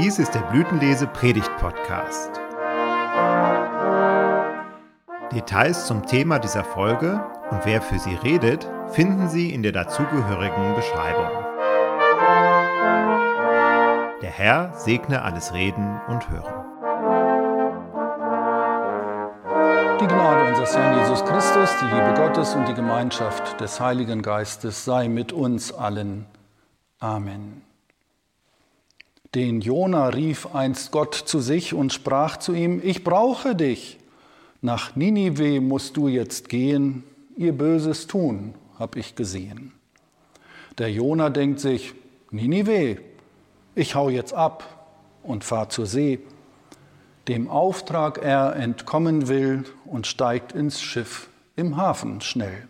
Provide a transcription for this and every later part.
Dies ist der Blütenlese Predigt Podcast. Details zum Thema dieser Folge und wer für sie redet, finden Sie in der dazugehörigen Beschreibung. Der Herr segne alles Reden und Hören. Die Gnade unseres Herrn Jesus Christus, die Liebe Gottes und die Gemeinschaft des Heiligen Geistes sei mit uns allen. Amen. Den Jona rief einst Gott zu sich und sprach zu ihm: Ich brauche dich. Nach Ninive musst du jetzt gehen, ihr Böses tun, hab ich gesehen. Der Jona denkt sich: Ninive, ich hau jetzt ab und fahr zur See. Dem Auftrag er entkommen will und steigt ins Schiff im Hafen schnell.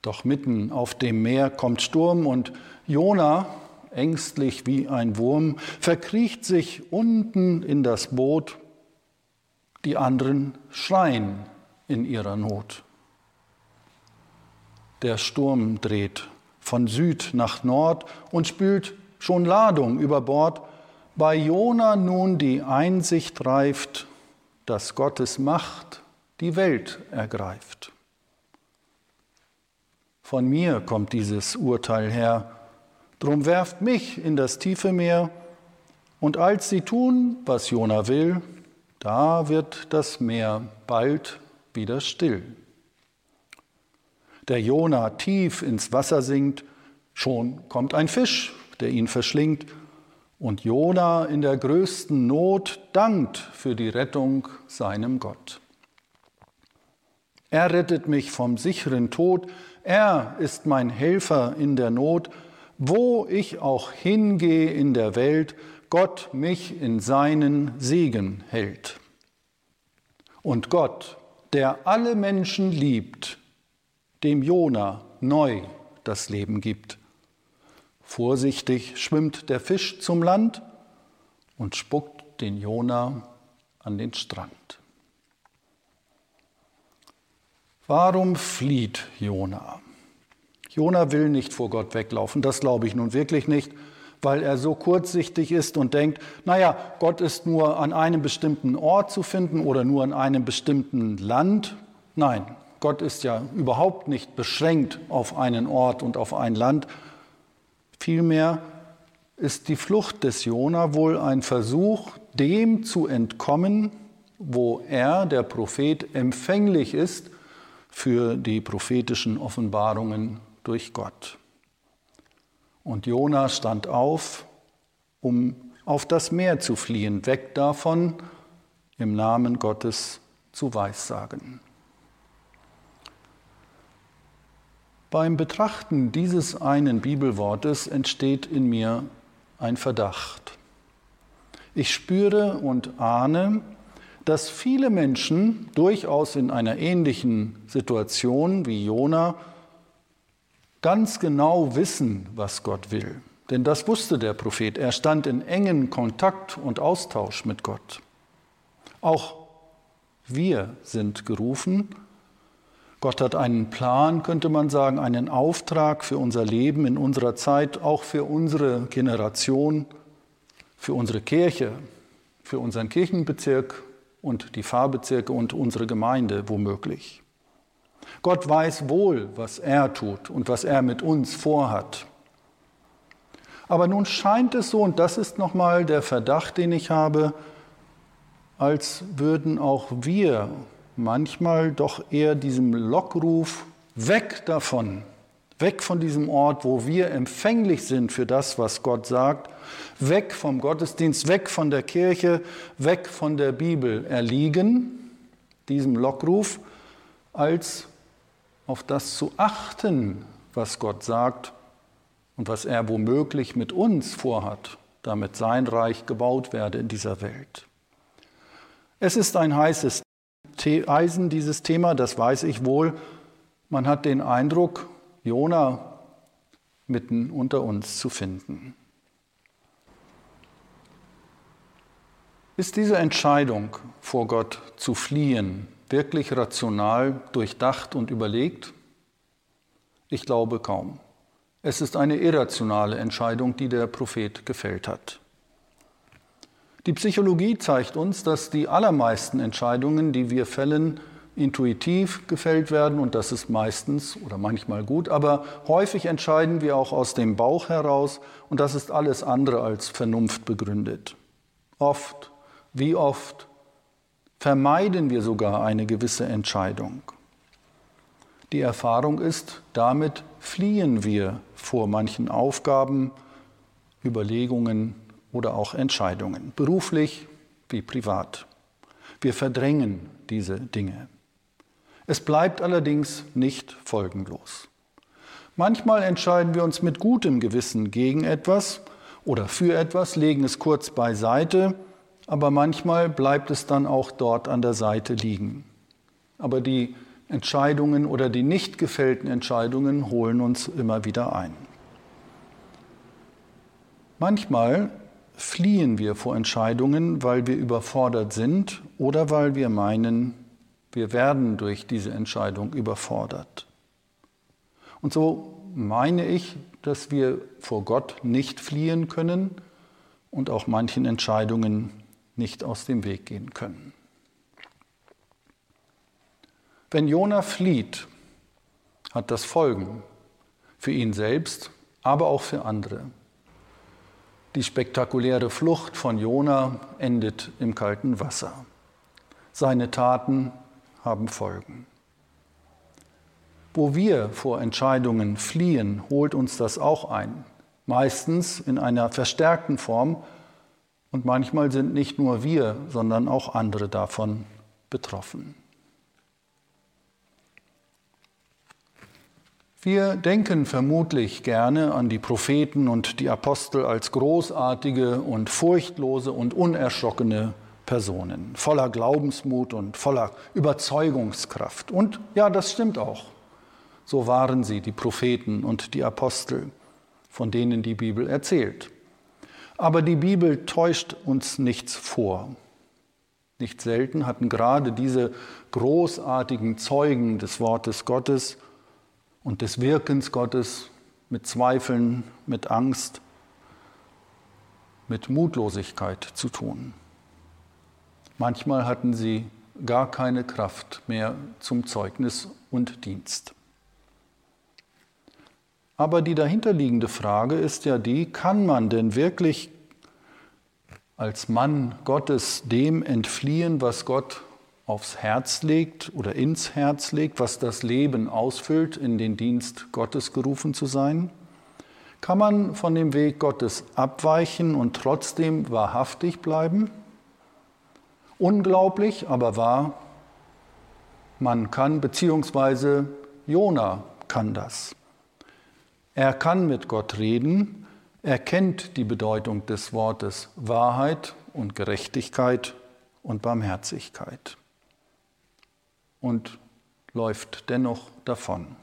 Doch mitten auf dem Meer kommt Sturm und Jona, ängstlich wie ein Wurm, verkriecht sich unten in das Boot. Die anderen schreien in ihrer Not. Der Sturm dreht von Süd nach Nord und spült schon Ladung über Bord. Bei Jona nun die Einsicht reift, dass Gottes Macht die Welt ergreift. Von mir kommt dieses Urteil her, Drum werft mich in das tiefe Meer, und als sie tun, was Jona will, da wird das Meer bald wieder still. Der Jona tief ins Wasser sinkt, schon kommt ein Fisch, der ihn verschlingt, und Jona in der größten Not dankt für die Rettung seinem Gott. Er rettet mich vom sicheren Tod, er ist mein Helfer in der Not, wo ich auch hingehe in der Welt, Gott mich in seinen Segen hält. Und Gott, der alle Menschen liebt, dem Jona neu das Leben gibt. Vorsichtig schwimmt der Fisch zum Land und spuckt den Jona an den Strand. Warum flieht Jona? Jona will nicht vor Gott weglaufen, das glaube ich nun wirklich nicht, weil er so kurzsichtig ist und denkt, naja, Gott ist nur an einem bestimmten Ort zu finden oder nur an einem bestimmten Land. Nein, Gott ist ja überhaupt nicht beschränkt auf einen Ort und auf ein Land. Vielmehr ist die Flucht des Jona wohl ein Versuch, dem zu entkommen, wo er, der Prophet, empfänglich ist für die prophetischen Offenbarungen durch Gott. Und Jona stand auf, um auf das Meer zu fliehen, weg davon, im Namen Gottes zu weissagen. Beim Betrachten dieses einen Bibelwortes entsteht in mir ein Verdacht. Ich spüre und ahne, dass viele Menschen durchaus in einer ähnlichen Situation wie Jona ganz genau wissen, was Gott will. Denn das wusste der Prophet. Er stand in engen Kontakt und Austausch mit Gott. Auch wir sind gerufen. Gott hat einen Plan, könnte man sagen, einen Auftrag für unser Leben in unserer Zeit, auch für unsere Generation, für unsere Kirche, für unseren Kirchenbezirk und die Pfarrbezirke und unsere Gemeinde womöglich. Gott weiß wohl, was er tut und was er mit uns vorhat. Aber nun scheint es so, und das ist nochmal der Verdacht, den ich habe, als würden auch wir manchmal doch eher diesem Lockruf weg davon, weg von diesem Ort, wo wir empfänglich sind für das, was Gott sagt, weg vom Gottesdienst, weg von der Kirche, weg von der Bibel erliegen, diesem Lockruf, als auf das zu achten, was Gott sagt und was er womöglich mit uns vorhat, damit sein Reich gebaut werde in dieser Welt. Es ist ein heißes Eisen, dieses Thema, das weiß ich wohl. Man hat den Eindruck, Jona mitten unter uns zu finden. Ist diese Entscheidung, vor Gott zu fliehen, wirklich rational durchdacht und überlegt? Ich glaube kaum. Es ist eine irrationale Entscheidung, die der Prophet gefällt hat. Die Psychologie zeigt uns, dass die allermeisten Entscheidungen, die wir fällen, intuitiv gefällt werden und das ist meistens oder manchmal gut, aber häufig entscheiden wir auch aus dem Bauch heraus und das ist alles andere als Vernunft begründet. Oft, wie oft vermeiden wir sogar eine gewisse Entscheidung. Die Erfahrung ist, damit fliehen wir vor manchen Aufgaben, Überlegungen oder auch Entscheidungen, beruflich wie privat. Wir verdrängen diese Dinge. Es bleibt allerdings nicht folgenlos. Manchmal entscheiden wir uns mit gutem Gewissen gegen etwas oder für etwas, legen es kurz beiseite, aber manchmal bleibt es dann auch dort an der Seite liegen. Aber die Entscheidungen oder die nicht gefällten Entscheidungen holen uns immer wieder ein. Manchmal fliehen wir vor Entscheidungen, weil wir überfordert sind oder weil wir meinen, wir werden durch diese Entscheidung überfordert. Und so meine ich, dass wir vor Gott nicht fliehen können und auch manchen Entscheidungen nicht aus dem Weg gehen können. Wenn Jona flieht, hat das Folgen für ihn selbst, aber auch für andere. Die spektakuläre Flucht von Jona endet im kalten Wasser. Seine Taten haben Folgen. Wo wir vor Entscheidungen fliehen, holt uns das auch ein, meistens in einer verstärkten Form, und manchmal sind nicht nur wir, sondern auch andere davon betroffen. Wir denken vermutlich gerne an die Propheten und die Apostel als großartige und furchtlose und unerschrockene Personen, voller Glaubensmut und voller Überzeugungskraft. Und ja, das stimmt auch. So waren sie, die Propheten und die Apostel, von denen die Bibel erzählt. Aber die Bibel täuscht uns nichts vor. Nicht selten hatten gerade diese großartigen Zeugen des Wortes Gottes und des Wirkens Gottes mit Zweifeln, mit Angst, mit Mutlosigkeit zu tun. Manchmal hatten sie gar keine Kraft mehr zum Zeugnis und Dienst. Aber die dahinterliegende Frage ist ja die, kann man denn wirklich als Mann Gottes dem entfliehen, was Gott aufs Herz legt oder ins Herz legt, was das Leben ausfüllt, in den Dienst Gottes gerufen zu sein? Kann man von dem Weg Gottes abweichen und trotzdem wahrhaftig bleiben? Unglaublich, aber wahr. Man kann, beziehungsweise Jona kann das. Er kann mit Gott reden, er kennt die Bedeutung des Wortes Wahrheit und Gerechtigkeit und Barmherzigkeit und läuft dennoch davon.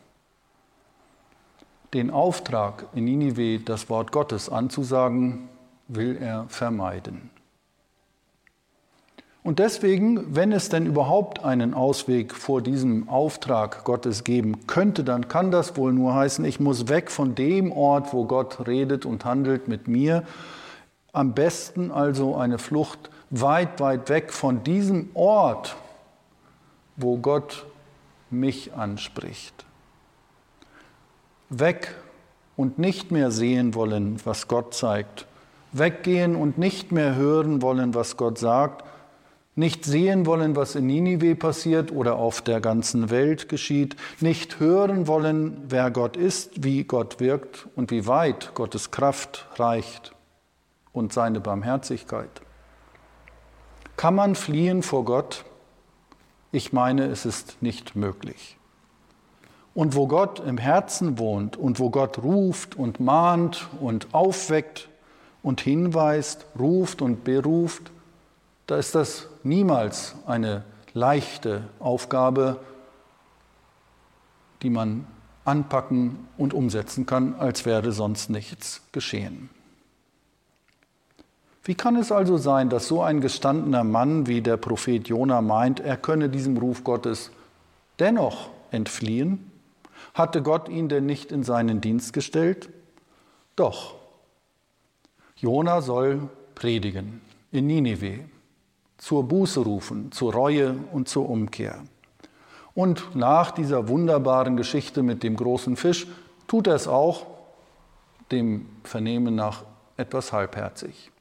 Den Auftrag, in Ninive das Wort Gottes anzusagen, will er vermeiden. Und deswegen, wenn es denn überhaupt einen Ausweg vor diesem Auftrag Gottes geben könnte, dann kann das wohl nur heißen, ich muss weg von dem Ort, wo Gott redet und handelt mit mir. Am besten also eine Flucht weit, weit weg von diesem Ort, wo Gott mich anspricht. Weg und nicht mehr sehen wollen, was Gott zeigt. Weggehen und nicht mehr hören wollen, was Gott sagt nicht sehen wollen, was in Ninive passiert oder auf der ganzen Welt geschieht, nicht hören wollen, wer Gott ist, wie Gott wirkt und wie weit Gottes Kraft reicht und seine Barmherzigkeit. Kann man fliehen vor Gott? Ich meine, es ist nicht möglich. Und wo Gott im Herzen wohnt und wo Gott ruft und mahnt und aufweckt und hinweist, ruft und beruft, da ist das niemals eine leichte Aufgabe, die man anpacken und umsetzen kann, als wäre sonst nichts geschehen. Wie kann es also sein, dass so ein gestandener Mann wie der Prophet Jona meint, er könne diesem Ruf Gottes dennoch entfliehen? Hatte Gott ihn denn nicht in seinen Dienst gestellt? Doch. Jona soll predigen. in Ninive zur Buße rufen, zur Reue und zur Umkehr. Und nach dieser wunderbaren Geschichte mit dem großen Fisch tut er es auch dem Vernehmen nach etwas halbherzig.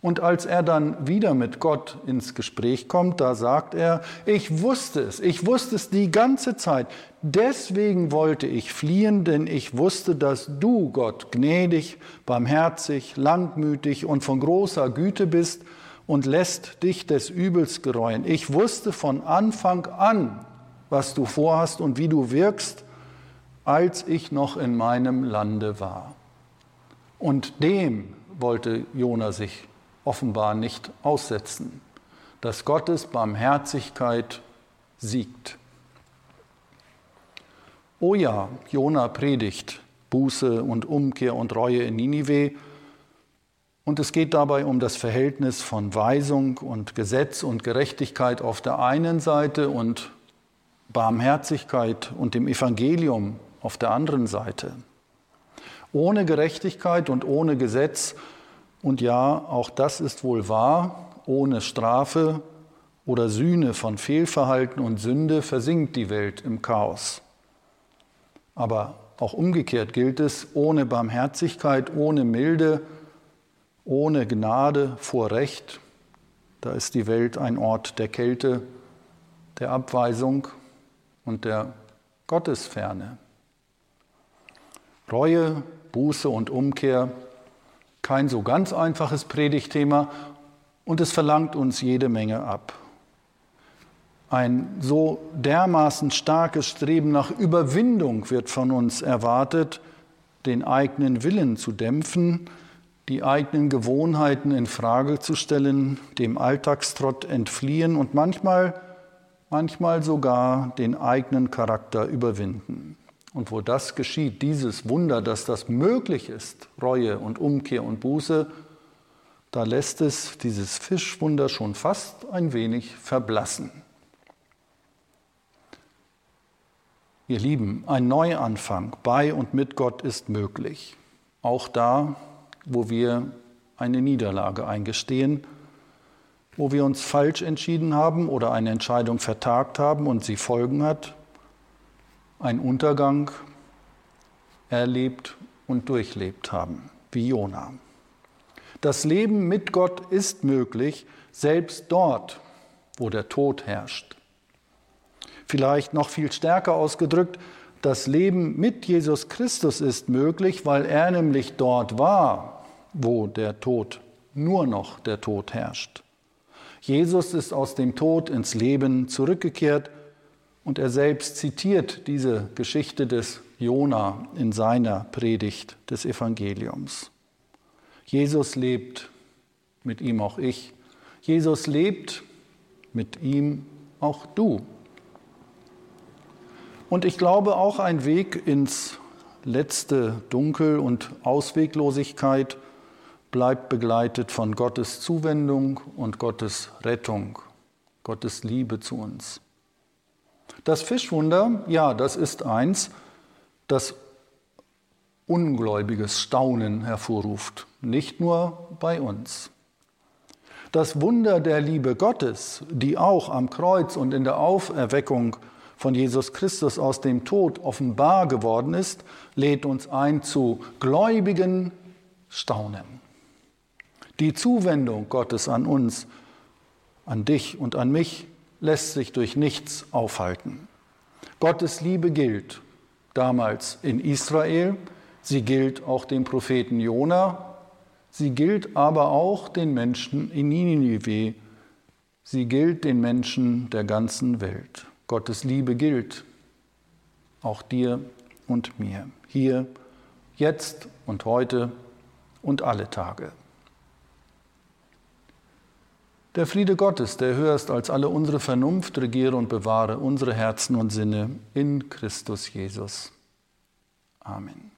Und als er dann wieder mit Gott ins Gespräch kommt, da sagt er, ich wusste es, ich wusste es die ganze Zeit. Deswegen wollte ich fliehen, denn ich wusste, dass du, Gott, gnädig, barmherzig, langmütig und von großer Güte bist und lässt dich des Übels gereuen. Ich wusste von Anfang an, was du vorhast und wie du wirkst, als ich noch in meinem Lande war. Und dem wollte Jona sich offenbar nicht aussetzen, dass Gottes Barmherzigkeit siegt. Oh ja, Jona predigt Buße und Umkehr und Reue in Ninive. Und es geht dabei um das Verhältnis von Weisung und Gesetz und Gerechtigkeit auf der einen Seite und Barmherzigkeit und dem Evangelium auf der anderen Seite. Ohne Gerechtigkeit und ohne Gesetz und ja, auch das ist wohl wahr, ohne Strafe oder Sühne von Fehlverhalten und Sünde versinkt die Welt im Chaos. Aber auch umgekehrt gilt es, ohne Barmherzigkeit, ohne Milde, ohne Gnade vor Recht, da ist die Welt ein Ort der Kälte, der Abweisung und der Gottesferne. Reue, Buße und Umkehr kein so ganz einfaches Predigtthema und es verlangt uns jede Menge ab. Ein so dermaßen starkes Streben nach Überwindung wird von uns erwartet, den eigenen Willen zu dämpfen, die eigenen Gewohnheiten in Frage zu stellen, dem Alltagstrott entfliehen und manchmal, manchmal sogar den eigenen Charakter überwinden. Und wo das geschieht, dieses Wunder, dass das möglich ist, Reue und Umkehr und Buße, da lässt es dieses Fischwunder schon fast ein wenig verblassen. Ihr Lieben, ein Neuanfang bei und mit Gott ist möglich. Auch da, wo wir eine Niederlage eingestehen, wo wir uns falsch entschieden haben oder eine Entscheidung vertagt haben und sie Folgen hat, ein Untergang erlebt und durchlebt haben, wie Jona. Das Leben mit Gott ist möglich, selbst dort, wo der Tod herrscht. Vielleicht noch viel stärker ausgedrückt, das Leben mit Jesus Christus ist möglich, weil er nämlich dort war, wo der Tod, nur noch der Tod herrscht. Jesus ist aus dem Tod ins Leben zurückgekehrt und er selbst zitiert diese Geschichte des Jona in seiner Predigt des Evangeliums. Jesus lebt, mit ihm auch ich. Jesus lebt, mit ihm auch du. Und ich glaube auch ein Weg ins letzte Dunkel und Ausweglosigkeit bleibt begleitet von Gottes Zuwendung und Gottes Rettung, Gottes Liebe zu uns. Das Fischwunder, ja, das ist eins, das ungläubiges Staunen hervorruft, nicht nur bei uns. Das Wunder der Liebe Gottes, die auch am Kreuz und in der Auferweckung von Jesus Christus aus dem Tod offenbar geworden ist, lädt uns ein zu gläubigen Staunen. Die Zuwendung Gottes an uns, an dich und an mich lässt sich durch nichts aufhalten. Gottes Liebe gilt damals in Israel, sie gilt auch dem Propheten Jona, sie gilt aber auch den Menschen in Ninive, sie gilt den Menschen der ganzen Welt. Gottes Liebe gilt auch dir und mir, hier, jetzt und heute und alle Tage. Der Friede Gottes, der höher ist als alle unsere Vernunft, regiere und bewahre unsere Herzen und Sinne in Christus Jesus. Amen.